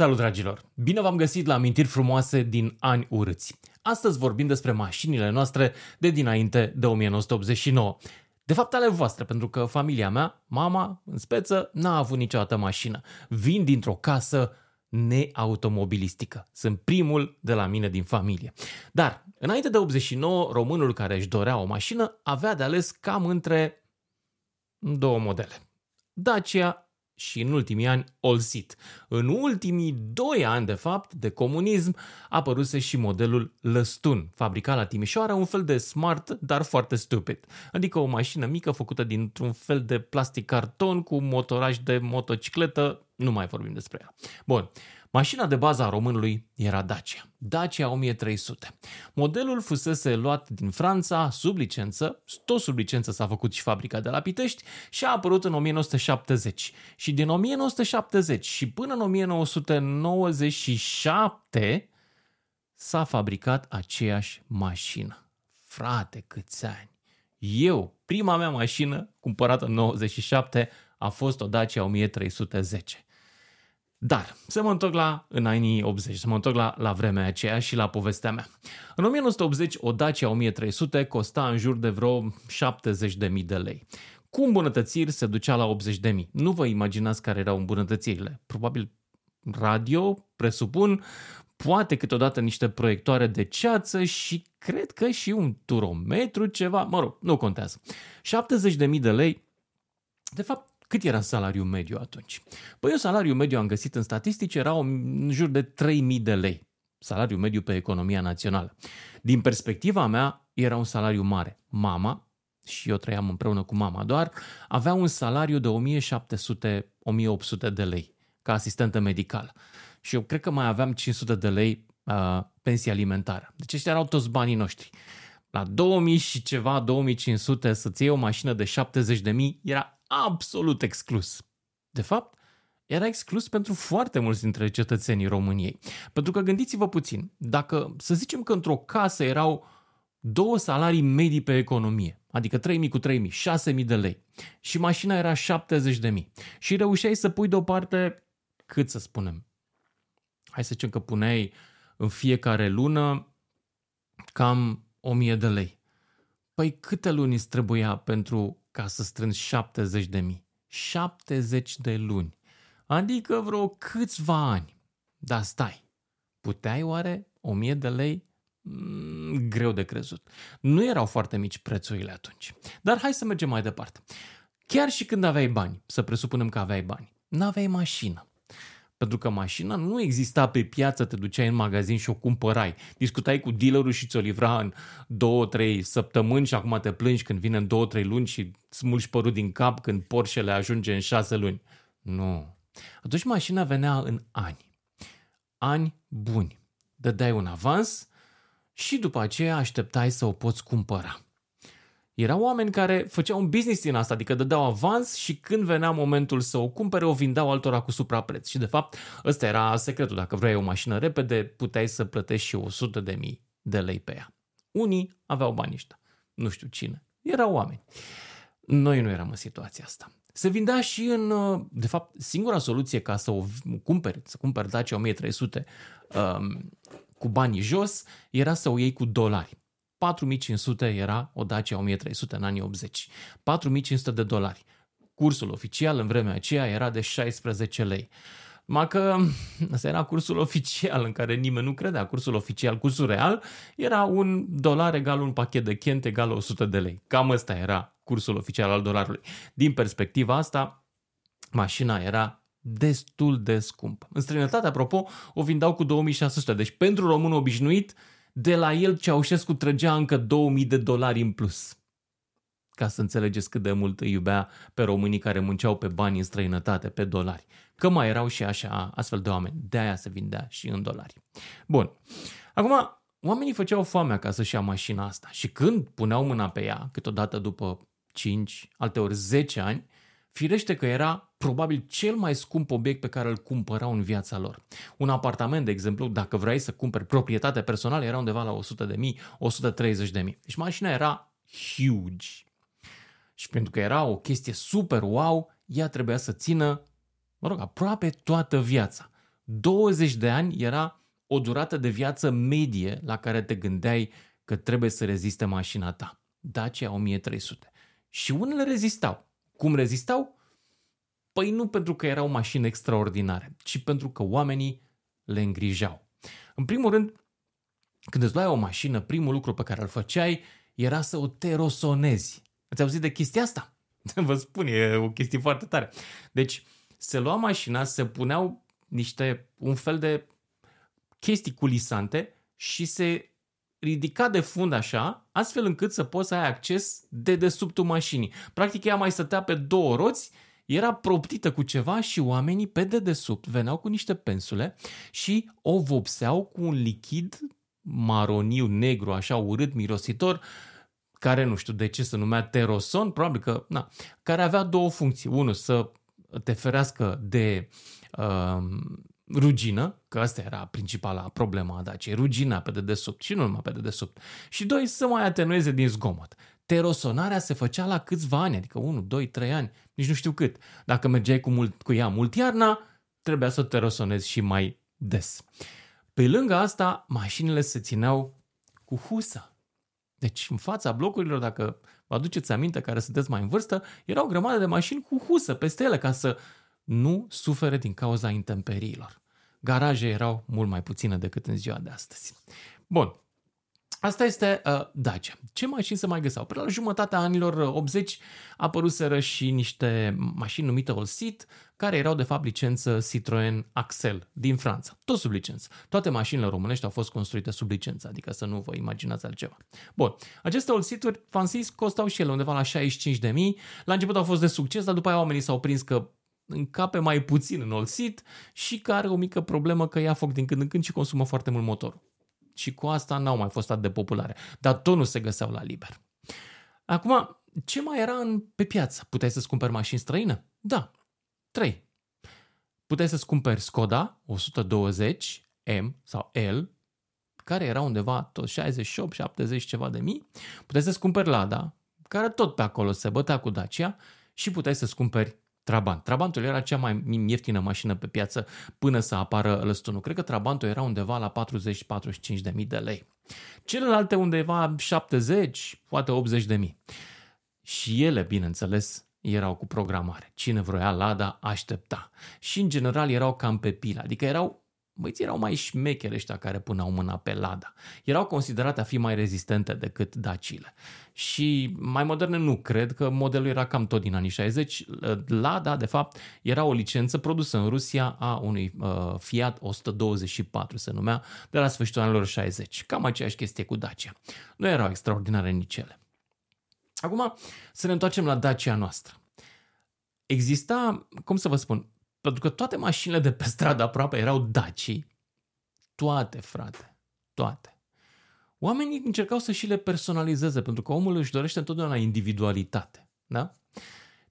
Salut dragilor! Bine v-am găsit la Amintiri Frumoase din ani urâți. Astăzi vorbim despre mașinile noastre de dinainte de 1989. De fapt ale voastre, pentru că familia mea, mama în speță, n-a avut niciodată mașină. Vin dintr-o casă neautomobilistică. Sunt primul de la mine din familie. Dar, înainte de 89, românul care își dorea o mașină avea de ales cam între două modele. Dacia și în ultimii ani Olsit. În ultimii doi ani, de fapt, de comunism, apăruse și modelul Lăstun, fabricat la Timișoara, un fel de smart, dar foarte stupid. Adică o mașină mică făcută dintr-un fel de plastic carton cu motoraj de motocicletă, nu mai vorbim despre ea. Bun, Mașina de bază a românului era Dacia. Dacia 1300. Modelul fusese luat din Franța sub licență, tot sub licență s-a făcut și fabrica de la Pitești și a apărut în 1970. Și din 1970 și până în 1997 s-a fabricat aceeași mașină. Frate, câți ani! Eu, prima mea mașină, cumpărată în 97, a fost o Dacia 1310. Dar să mă întorc la în anii 80, să mă întorc la, la vremea aceea și la povestea mea. În 1980, o Dacia 1300 costa în jur de vreo 70.000 de lei. Cu îmbunătățiri se ducea la 80.000. Nu vă imaginați care erau îmbunătățirile. Probabil radio, presupun, poate câteodată niște proiectoare de ceață și cred că și un turometru, ceva, mă rog, nu contează. 70.000 de lei, de fapt, cât era salariul mediu atunci? Păi eu salariul mediu am găsit în statistici era în jur de 3000 de lei. Salariul mediu pe economia națională. Din perspectiva mea, era un salariu mare. Mama, și eu trăiam împreună cu mama doar, avea un salariu de 1700-1800 de lei ca asistentă medicală. Și eu cred că mai aveam 500 de lei uh, pensie alimentară. Deci ăștia erau toți banii noștri. La 2000 și ceva, 2500 să-ți iei o mașină de 70 de mii era absolut exclus. De fapt, era exclus pentru foarte mulți dintre cetățenii României. Pentru că gândiți-vă puțin, dacă să zicem că într-o casă erau două salarii medii pe economie, adică 3.000 cu 3.000, 6.000 de lei, și mașina era 70.000 și reușeai să pui deoparte, cât să spunem, hai să zicem că puneai în fiecare lună cam 1.000 de lei. Păi câte luni îți trebuia pentru ca să strângi 70 de mii. 70 de luni. Adică vreo câțiva ani. Dar stai, puteai oare 1000 de lei? Mm, greu de crezut. Nu erau foarte mici prețurile atunci. Dar hai să mergem mai departe. Chiar și când aveai bani, să presupunem că aveai bani, n-aveai mașină. Pentru că mașina nu exista pe piață, te duceai în magazin și o cumpărai. Discutai cu dealerul și ți-o livra în două, trei săptămâni și acum te plângi când vine în două, trei luni și smulgi părul din cap când Porsche le ajunge în șase luni. Nu. Atunci mașina venea în ani. Ani buni. Dădeai un avans și după aceea așteptai să o poți cumpăra. Erau oameni care făceau un business din asta, adică dădeau avans și când venea momentul să o cumpere, o vindeau altora cu suprapreț. Și de fapt, ăsta era secretul. Dacă vrei o mașină repede, puteai să plătești și 100 de mii de lei pe ea. Unii aveau bani ăștia. Nu știu cine. Erau oameni. Noi nu eram în situația asta. Se vindea și în, de fapt, singura soluție ca să o cumperi, să cumperi Dacia 1300 um, cu banii jos, era să o iei cu dolari. 4500 era o Dacia 1300 în anii 80. 4500 de dolari. Cursul oficial în vremea aceea era de 16 lei. Ma că ăsta era cursul oficial în care nimeni nu credea. Cursul oficial, cursul real, era un dolar egal un pachet de Kent egal 100 de lei. Cam ăsta era cursul oficial al dolarului. Din perspectiva asta, mașina era destul de scumpă. În străinătate, apropo, o vindeau cu 2600. Deci pentru român obișnuit, de la el Ceaușescu trăgea încă 2000 de dolari în plus. Ca să înțelegeți cât de mult îi iubea pe românii care munceau pe bani în străinătate, pe dolari. Că mai erau și așa astfel de oameni. De aia se vindea și în dolari. Bun. Acum, oamenii făceau foamea ca să-și ia mașina asta și când puneau mâna pe ea, câteodată după 5, alteori 10 ani, Firește că era probabil cel mai scump obiect pe care îl cumpărau în viața lor. Un apartament, de exemplu, dacă vrei să cumperi proprietate personală, era undeva la 100 de mii, 130 de mii. Deci mașina era huge. Și pentru că era o chestie super wow, ea trebuia să țină, mă rog, aproape toată viața. 20 de ani era o durată de viață medie la care te gândeai că trebuie să reziste mașina ta. Dacia 1300. Și unele rezistau. Cum rezistau? Păi nu pentru că erau mașini extraordinare, ci pentru că oamenii le îngrijau. În primul rând, când îți luai o mașină, primul lucru pe care îl făceai era să o terosonezi. Ați auzit de chestia asta? Vă spun, e o chestie foarte tare. Deci, se lua mașina, se puneau niște, un fel de chestii culisante și se ridica de fund așa, astfel încât să poți să ai acces de desubtul mașinii. Practic ea mai stătea pe două roți, era proptită cu ceva și oamenii pe dedesubt veneau cu niște pensule și o vopseau cu un lichid maroniu, negru, așa urât, mirositor, care nu știu de ce se numea teroson, probabil că, na, care avea două funcții. Unul, să te ferească de uh, rugină, că asta era principala problema a Daciei, rugina pe dedesubt și nu numai pe dedesubt. Și doi, să mai atenueze din zgomot. Terosonarea se făcea la câțiva ani, adică 1, 2, 3 ani, nici nu știu cât. Dacă mergeai cu, mult, cu ea mult iarna, trebuia să o terosonezi și mai des. Pe lângă asta, mașinile se țineau cu husă. Deci în fața blocurilor, dacă vă aduceți aminte care sunteți mai în vârstă, erau o grămadă de mașini cu husă peste ele ca să nu sufere din cauza intemperiilor. Garaje erau mult mai puține decât în ziua de astăzi. Bun, Asta este uh, Dacia. Ce mașini se mai găseau? Pe la jumătatea anilor 80 apăruseră și niște mașini numite All-Seat, care erau de fapt licență Citroën Axel din Franța. Tot sub licență. Toate mașinile românești au fost construite sub licență, adică să nu vă imaginați altceva. Bun, aceste All-Seat-uri, v costau și ele undeva la 65 de mii. La început au fost de succes, dar după aia oamenii s-au prins că încape mai puțin în All-Seat și că are o mică problemă că ia foc din când în când și consumă foarte mult motorul și cu asta n-au mai fost atât de populare. Dar tot nu se găseau la liber. Acum, ce mai era în, pe piață? Puteai să-ți cumperi mașini străine? Da. 3. Puteai să-ți cumperi Skoda 120 M sau L, care era undeva tot 68, 70 ceva de mii. Puteai să-ți cumperi Lada, care tot pe acolo se bătea cu Dacia și puteai să-ți cumperi Trabant. Trabantul era cea mai ieftină mașină pe piață până să apară lăstunul. Cred că Trabantul era undeva la 40-45 de mii de lei. Celelalte undeva 70, poate 80 de mii. Și ele, bineînțeles, erau cu programare. Cine vroia Lada aștepta. Și în general erau cam pe pilă, adică erau Băieții erau mai șmecheri ăștia care puneau mâna pe Lada. Erau considerate a fi mai rezistente decât dacile. Și mai moderne nu cred că modelul era cam tot din anii 60. Lada, de fapt, era o licență produsă în Rusia a unui uh, Fiat 124, se numea, de la sfârșitul anilor 60. Cam aceeași chestie cu Dacia. Nu erau extraordinare nici ele. Acum să ne întoarcem la Dacia noastră. Exista, cum să vă spun, pentru că toate mașinile de pe stradă aproape erau Daci. Toate, frate. Toate. Oamenii încercau să și le personalizeze, pentru că omul își dorește întotdeauna individualitate. Da?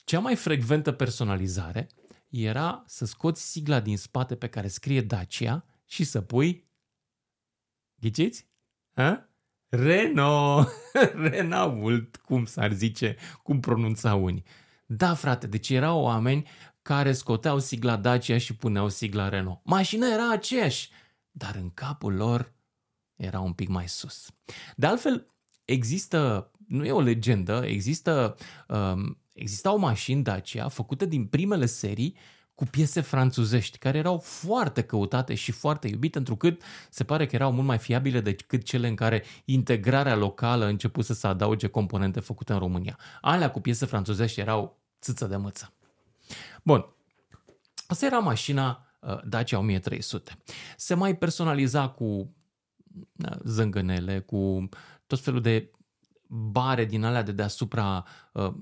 Cea mai frecventă personalizare era să scoți sigla din spate pe care scrie Dacia și să pui Ghiciți? Ha? Renault! Renault, cum s-ar zice, cum pronunța unii. Da, frate, deci erau oameni care scoteau sigla Dacia și puneau sigla Renault. Mașina era aceeași, dar în capul lor era un pic mai sus. De altfel, există, nu e o legendă, există, um, existau mașini Dacia făcute din primele serii cu piese franțuzești, care erau foarte căutate și foarte iubite, întrucât se pare că erau mult mai fiabile decât cele în care integrarea locală a început să se adauge componente făcute în România. Alea cu piese franțuzești erau țâță de mâță. Bun. Asta era mașina uh, Dacia 1300. Se mai personaliza cu uh, zângănele, cu tot felul de bare din alea de deasupra uh,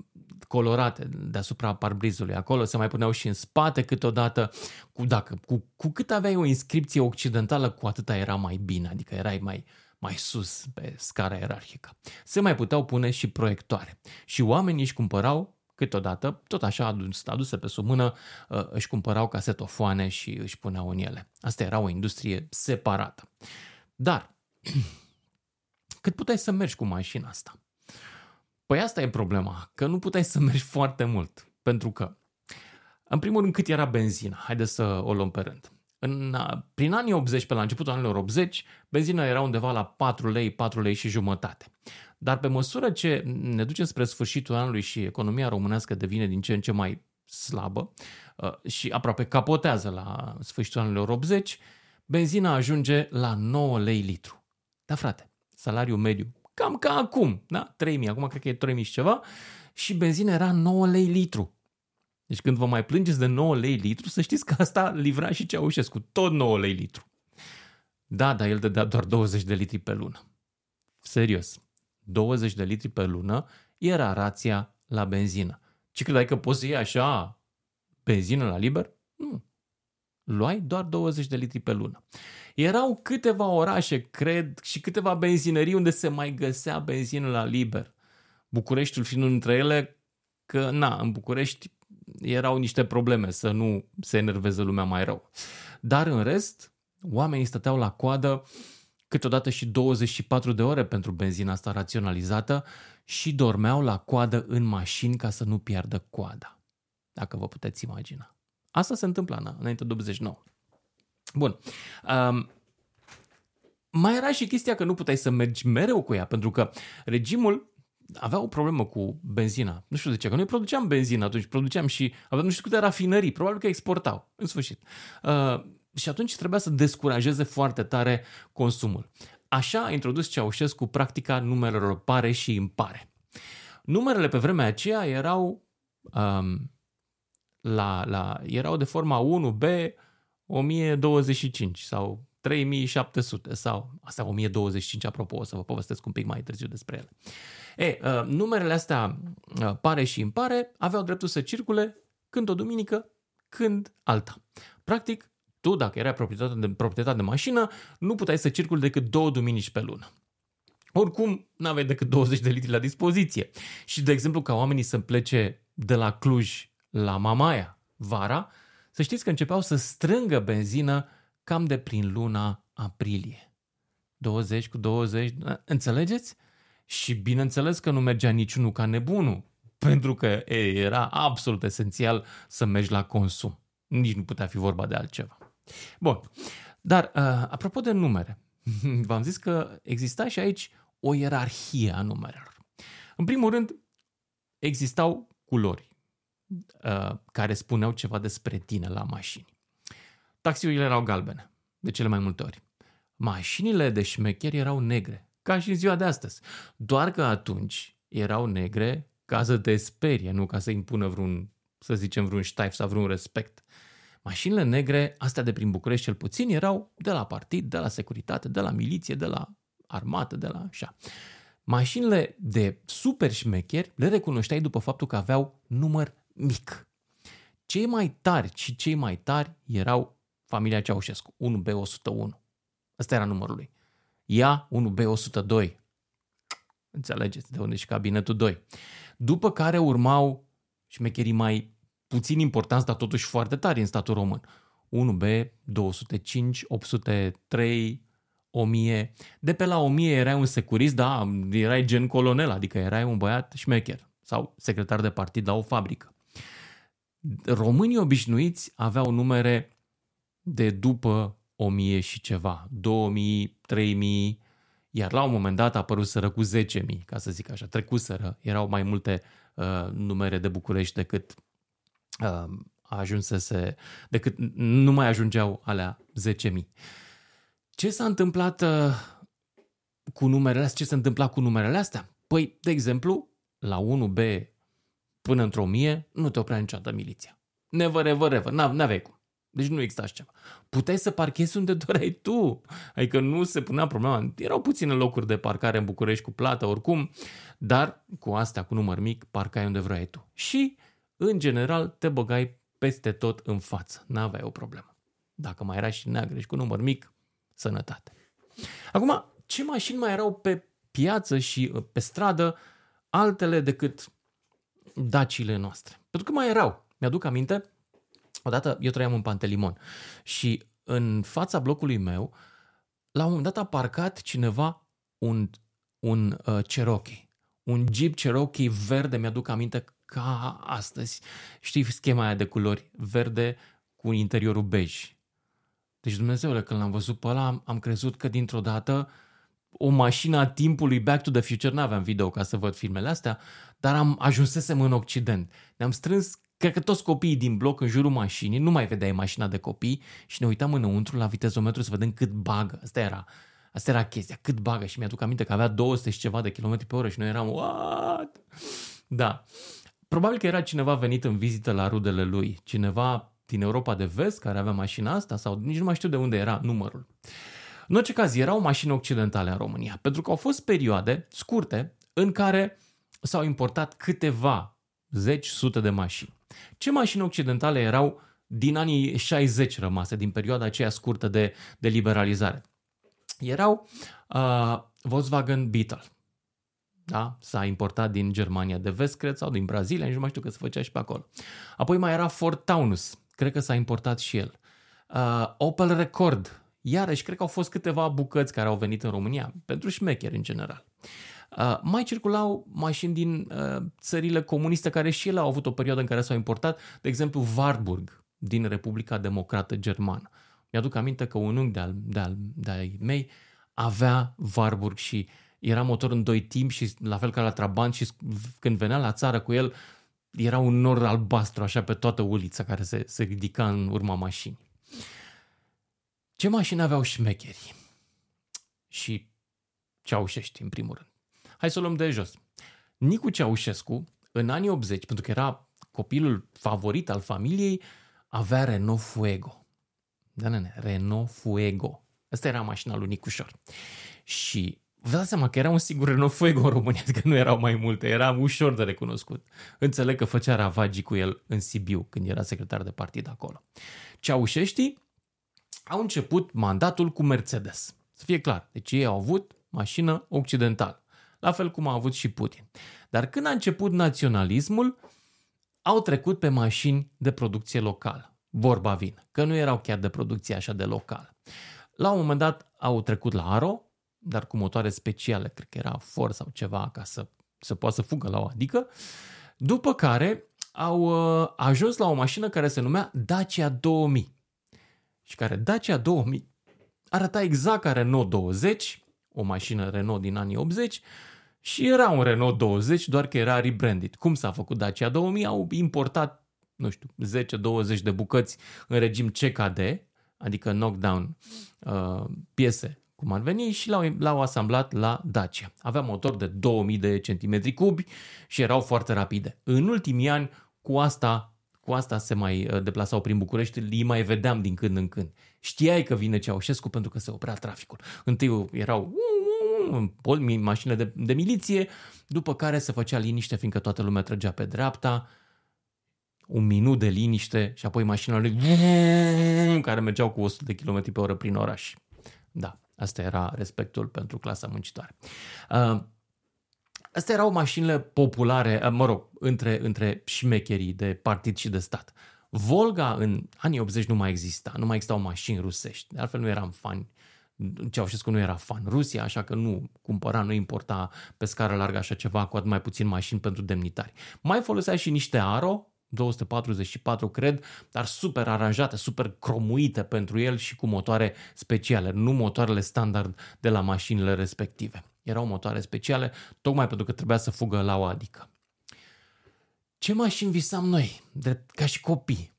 colorate, deasupra parbrizului. Acolo se mai puneau și în spate câteodată. Cu, dacă, cu, cu cât aveai o inscripție occidentală, cu atâta era mai bine, adică erai mai, mai sus pe scara ierarhică. Se mai puteau pune și proiectoare. Și oamenii își cumpărau câteodată, tot așa aduse pe sub mână, uh, își cumpărau casetofoane și își puneau în ele. Asta era o industrie separată. Dar, cât puteai să mergi cu mașina asta? Păi asta e problema, că nu puteai să mergi foarte mult, pentru că, în primul rând, cât era benzina? Haideți să o luăm pe rând. În, prin anii 80, pe la începutul anilor 80, benzina era undeva la 4 lei, 4 lei și jumătate. Dar pe măsură ce ne ducem spre sfârșitul anului și economia românească devine din ce în ce mai slabă uh, și aproape capotează la sfârșitul anilor 80, benzina ajunge la 9 lei litru. Da, frate, salariul mediu, cam ca acum, da? 3000, acum cred că e 3000 și ceva, și benzina era 9 lei litru. Deci când vă mai plângeți de 9 lei litru, să știți că asta livra și Ceaușescu, tot 9 lei litru. Da, dar el dădea doar 20 de litri pe lună. Serios. 20 de litri pe lună era rația la benzină. Ce credeai că poți să iei așa benzină la liber? Nu. Luai doar 20 de litri pe lună. Erau câteva orașe, cred, și câteva benzinării unde se mai găsea benzină la liber. Bucureștiul fiind între ele, că na, în București erau niște probleme să nu se enerveze lumea mai rău. Dar în rest, oamenii stăteau la coadă câteodată și 24 de ore pentru benzina asta raționalizată și dormeau la coadă în mașini ca să nu piardă coada. Dacă vă puteți imagina. Asta se întâmplă înainte de 89. Bun. Um, mai era și chestia că nu puteai să mergi mereu cu ea, pentru că regimul avea o problemă cu benzina. Nu știu de ce, că noi produceam benzină atunci, produceam și aveam nu știu câte rafinării, probabil că exportau, în sfârșit. Uh, și atunci trebuia să descurajeze foarte tare consumul. Așa a introdus Ceaușescu practica numerelor pare și impare. Numerele pe vremea aceea erau, um, la, la, erau de forma 1B 1025 sau 3700 sau, asta 1025 apropo, o să vă povestesc un pic mai târziu despre ele. E, uh, numerele astea uh, pare și impare aveau dreptul să circule când o duminică, când alta. Practic, tu, dacă erai proprietate de, proprietate de mașină, nu puteai să circuli decât două duminici pe lună. Oricum, nu aveai decât 20 de litri la dispoziție. Și, de exemplu, ca oamenii să plece de la Cluj la Mamaia vara, să știți că începeau să strângă benzină cam de prin luna aprilie. 20 cu 20, înțelegeți? Și bineînțeles că nu mergea niciunul ca nebunul, pentru că e, era absolut esențial să mergi la consum. Nici nu putea fi vorba de altceva. Bun, dar uh, apropo de numere, v-am zis că exista și aici o ierarhie a numerelor. În primul rând, existau culori uh, care spuneau ceva despre tine la mașini. Taxiurile erau galbene, de cele mai multe ori. Mașinile de șmecheri erau negre, ca și în ziua de astăzi. Doar că atunci erau negre ca să te sperie, nu ca să impună vreun, să zicem, vreun ștaif sau vreun respect. Mașinile negre, astea de prin București cel puțin, erau de la partid, de la securitate, de la miliție, de la armată, de la așa. Mașinile de super șmecheri le recunoșteai după faptul că aveau număr mic. Cei mai tari și cei mai tari erau familia Ceaușescu, 1B101. Ăsta era numărul lui. Ea, 1B102. Înțelegeți de unde și cabinetul 2. După care urmau șmecherii mai puțin importanți, dar totuși foarte tari în statul român. 1B, 205, 803, 1000. De pe la 1000 erai un securist, da, erai gen colonel, adică erai un băiat șmecher sau secretar de partid la o fabrică. Românii obișnuiți aveau numere de după 1000 și ceva, 2000, 3000, iar la un moment dat a apărut sără cu 10.000, ca să zic așa, trecuseră, erau mai multe uh, numere de București decât uh, ajunsese, decât nu mai ajungeau alea 10.000. Ce s-a întâmplat uh, cu numerele astea? Ce s-a întâmplat cu numerele astea? Păi, de exemplu, la 1B până într-o mie, nu te oprea niciodată miliția. Never, ever, ever. N-aveai cum. Deci nu exista așa ceva. Puteai să parchezi unde doreai tu. Adică nu se punea problema. Erau puține locuri de parcare în București cu plată oricum, dar cu astea, cu număr mic, parcai unde vrei tu. Și, în general, te băgai peste tot în față. N-aveai o problemă. Dacă mai era și neagră și cu număr mic, sănătate. Acum, ce mașini mai erau pe piață și uh, pe stradă altele decât dacile noastre? Pentru că mai erau. Mi-aduc aminte, odată eu trăiam în Pantelimon și în fața blocului meu, la un moment dat a parcat cineva un, un uh, Cherokee. Un Jeep Cherokee verde, mi-aduc aminte ca astăzi. Știi schema aia de culori? Verde cu interiorul bej. Deci, Dumnezeule, când l-am văzut pe ăla, am, am crezut că dintr-o dată o mașină a timpului Back to the Future, n-aveam video ca să văd filmele astea, dar am ajunsesem în Occident. Ne-am strâns, cred că toți copiii din bloc în jurul mașinii, nu mai vedeai mașina de copii și ne uitam înăuntru la vitezometru să vedem cât bagă. Asta era, asta era chestia, cât bagă și mi-aduc aminte că avea 200 și ceva de kilometri pe oră și noi eram, what? Da. Probabil că era cineva venit în vizită la rudele lui, cineva din Europa de vest care avea mașina asta sau nici nu mai știu de unde era numărul. În orice caz, erau mașini occidentale în România, pentru că au fost perioade scurte în care s-au importat câteva zeci, sute de mașini. Ce mașini occidentale erau din anii 60 rămase, din perioada aceea scurtă de, de liberalizare? Erau uh, Volkswagen Beetle, da? S-a importat din Germania de vest, cred, sau din Brazilia, nici nu mai știu că se făcea și pe acolo. Apoi mai era Ford Taunus, cred că s-a importat și el. Uh, Opel Record, iarăși, cred că au fost câteva bucăți care au venit în România, pentru șmecheri în general. Uh, mai circulau mașini din uh, țările comuniste care și ele au avut o perioadă în care s-au importat, de exemplu Warburg din Republica Democrată Germană. Mi-aduc aminte că un unghi de-al, de-al, de-al mei avea Warburg și era motor în doi timp și la fel ca la Trabant și când venea la țară cu el era un nor albastru așa pe toată ulița care se, se ridica în urma mașinii. Ce mașini aveau șmecherii? Și Ceaușești, în primul rând. Hai să o luăm de jos. Nicu Ceaușescu, în anii 80, pentru că era copilul favorit al familiei, avea Renault Fuego. Da, nene, Renault Fuego. Asta era mașina lui Nicușor. Și vă dați seama că era un singur Renault Fuego în România, că nu erau mai multe, era ușor de recunoscut. Înțeleg că făcea ravagii cu el în Sibiu, când era secretar de partid acolo. Ceaușeștii au început mandatul cu Mercedes. Să fie clar. Deci ei au avut mașină occidentală. La fel cum a avut și Putin. Dar când a început naționalismul, au trecut pe mașini de producție locală. Vorba vin, că nu erau chiar de producție așa de locală. La un moment dat au trecut la Aro, dar cu motoare speciale, cred că era Ford sau ceva, ca să, să poată să fugă la o adică. După care au uh, ajuns la o mașină care se numea Dacia 2000 și care Dacia 2000 arăta exact ca Renault 20, o mașină Renault din anii 80, și era un Renault 20, doar că era rebranded. Cum s-a făcut Dacia 2000? Au importat, nu știu, 10-20 de bucăți în regim CKD, adică knockdown, uh, piese cum ar veni, și l-au, l-au asamblat la Dacia. Avea motor de 2000 de centimetri cubi și erau foarte rapide. În ultimii ani, cu asta cu asta se mai uh, deplasau prin București, îi mai vedeam din când în când. Știai că vine Ceaușescu pentru că se oprea traficul. Întâi erau mașinile de, de miliție, după care se făcea liniște fiindcă toată lumea trăgea pe dreapta, un minut de liniște și apoi mașina lui care mergeau cu 100 de km pe oră prin oraș. Da, asta era respectul pentru clasa muncitoare. Uh, Astea erau mașinile populare, uh, mă rog, între, între șmecherii de partid și de stat. Volga în anii 80 nu mai exista, nu mai existau mașini rusești. De altfel nu eram fani Ceaușescu nu era fan Rusia, așa că nu cumpăra, nu importa pe scară largă așa ceva, cu atât mai puțin mașini pentru demnitari. Mai folosea și niște Aro, 244 cred, dar super aranjate, super cromuite pentru el și cu motoare speciale, nu motoarele standard de la mașinile respective. Erau motoare speciale, tocmai pentru că trebuia să fugă la o adică. Ce mașini visam noi, de, ca și copii?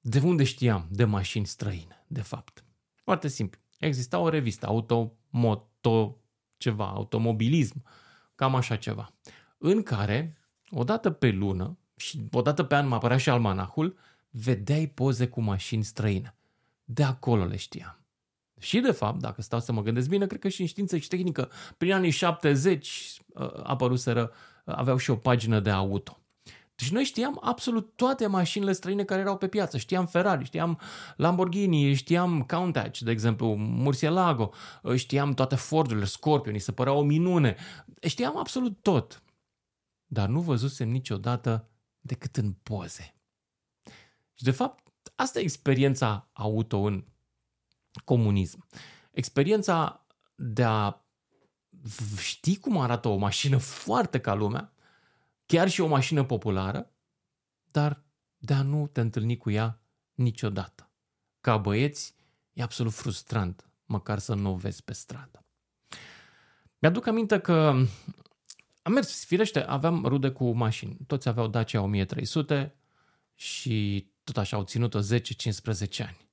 De unde știam de mașini străine, de fapt? Foarte simplu. Exista o revistă, Automoto, ceva, automobilism, cam așa ceva, în care, odată pe lună, și odată pe an mă apărea și almanahul, vedeai poze cu mașini străine. De acolo le știam. Și, de fapt, dacă stau să mă gândesc bine, cred că și în știință și tehnică, prin anii 70 uh, apăruseră, uh, aveau și o pagină de auto. Deci noi știam absolut toate mașinile străine care erau pe piață. Știam Ferrari, știam Lamborghini, știam Countach, de exemplu, Murcielago, uh, știam toate Fordurile, Scorpion, se părea o minune. Știam absolut tot. Dar nu văzusem niciodată decât în poze. Și de fapt, asta e experiența auto în comunism. Experiența de a ști cum arată o mașină foarte ca lumea, chiar și o mașină populară, dar de a nu te întâlni cu ea niciodată. Ca băieți E absolut frustrant, măcar să nu o vezi pe stradă. Mi-aduc aminte că am mers, firește, aveam rude cu mașini. Toți aveau Dacia 1300 și tot așa au ținut-o 10-15 ani.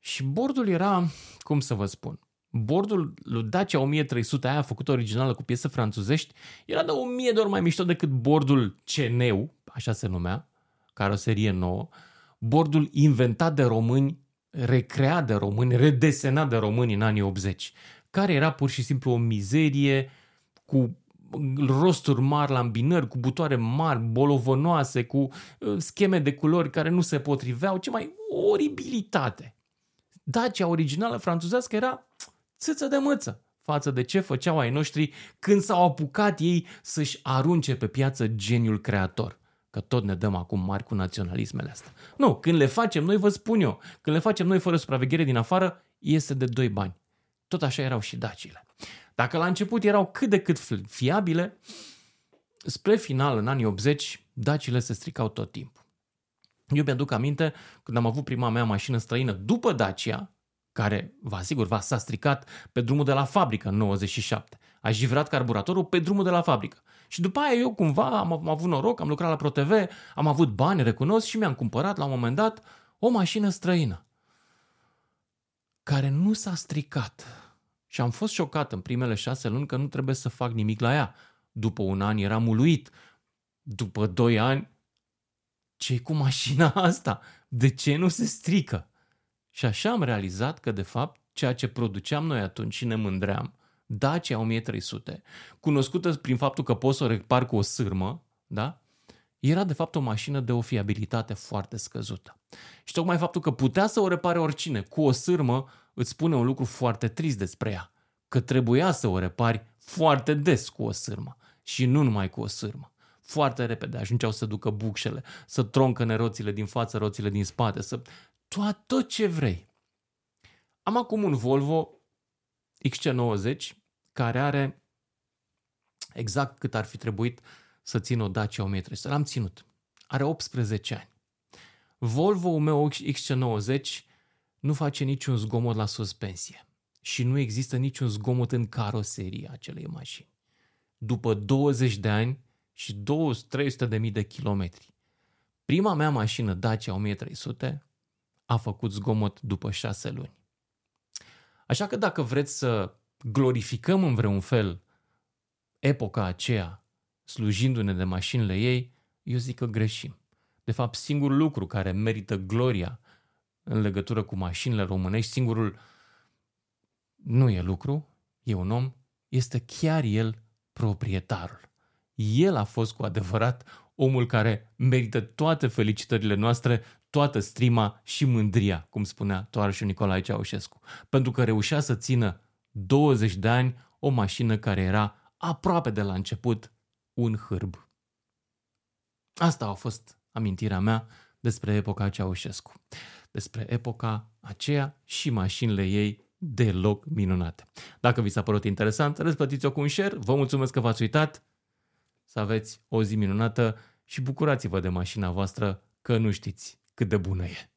Și bordul era, cum să vă spun, bordul lui Dacia 1300, aia făcută originală cu piese franțuzești, era de 1000 de ori mai mișto decât bordul Ceneu, așa se numea, caroserie nouă, bordul inventat de români, recreat de români, redesenat de români în anii 80, care era pur și simplu o mizerie cu rosturi mari la îmbinări, cu butoare mari, bolovănoase, cu uh, scheme de culori care nu se potriveau, ce mai oribilitate. Dacia originală franțuzească era țâță de mâță față de ce făceau ai noștri când s-au apucat ei să-și arunce pe piață geniul creator. Că tot ne dăm acum mari cu naționalismele astea. Nu, când le facem noi, vă spun eu, când le facem noi fără supraveghere din afară, iese de doi bani. Tot așa erau și dacile. Dacă la început erau cât de cât fiabile, spre final, în anii 80, dacile se stricau tot timpul. Eu mi-aduc aminte când am avut prima mea mașină străină după Dacia, care, vă asigur, va s-a stricat pe drumul de la fabrică în 97. A jivrat carburatorul pe drumul de la fabrică. Și după aia eu cumva am, am avut noroc, am lucrat la ProTV, am avut bani, recunosc și mi-am cumpărat la un moment dat o mașină străină care nu s-a stricat. Și am fost șocat în primele șase luni că nu trebuie să fac nimic la ea. După un an eram uluit. După doi ani, ce cu mașina asta? De ce nu se strică? Și așa am realizat că, de fapt, ceea ce produceam noi atunci și ne mândream, Dacia 1300, cunoscută prin faptul că poți să o repar cu o sârmă, da? era de fapt o mașină de o fiabilitate foarte scăzută. Și tocmai faptul că putea să o repare oricine cu o sârmă îți spune un lucru foarte trist despre ea, că trebuia să o repari foarte des cu o sârmă și nu numai cu o sârmă. Foarte repede ajungeau să ducă bucșele, să troncă roțile din față, roțile din spate, să... Tot, tot ce vrei. Am acum un Volvo XC90 care are exact cât ar fi trebuit să țin o Dacia 1300. L-am ținut. Are 18 ani. Volvo-ul meu XC90 nu face niciun zgomot la suspensie și nu există niciun zgomot în caroseria acelei mașini. După 20 de ani și 200-300 de mii de kilometri. Prima mea mașină Dacia 1300 a făcut zgomot după 6 luni. Așa că dacă vreți să glorificăm în vreun fel epoca aceea, slujindu-ne de mașinile ei, eu zic că greșim. De fapt, singurul lucru care merită gloria în legătură cu mașinile românești, singurul nu e lucru, e un om, este chiar el proprietarul. El a fost cu adevărat omul care merită toate felicitările noastre, toată strima și mândria, cum spunea tovarășul Nicolae Ceaușescu, pentru că reușea să țină 20 de ani o mașină care era aproape de la început un hârb. Asta a fost amintirea mea despre epoca Ceaușescu, despre epoca aceea și mașinile ei deloc minunate. Dacă vi s-a părut interesant, răspătiți-o cu un share. Vă mulțumesc că v-ați uitat. Să aveți o zi minunată și bucurați-vă de mașina voastră că nu știți cât de bună e.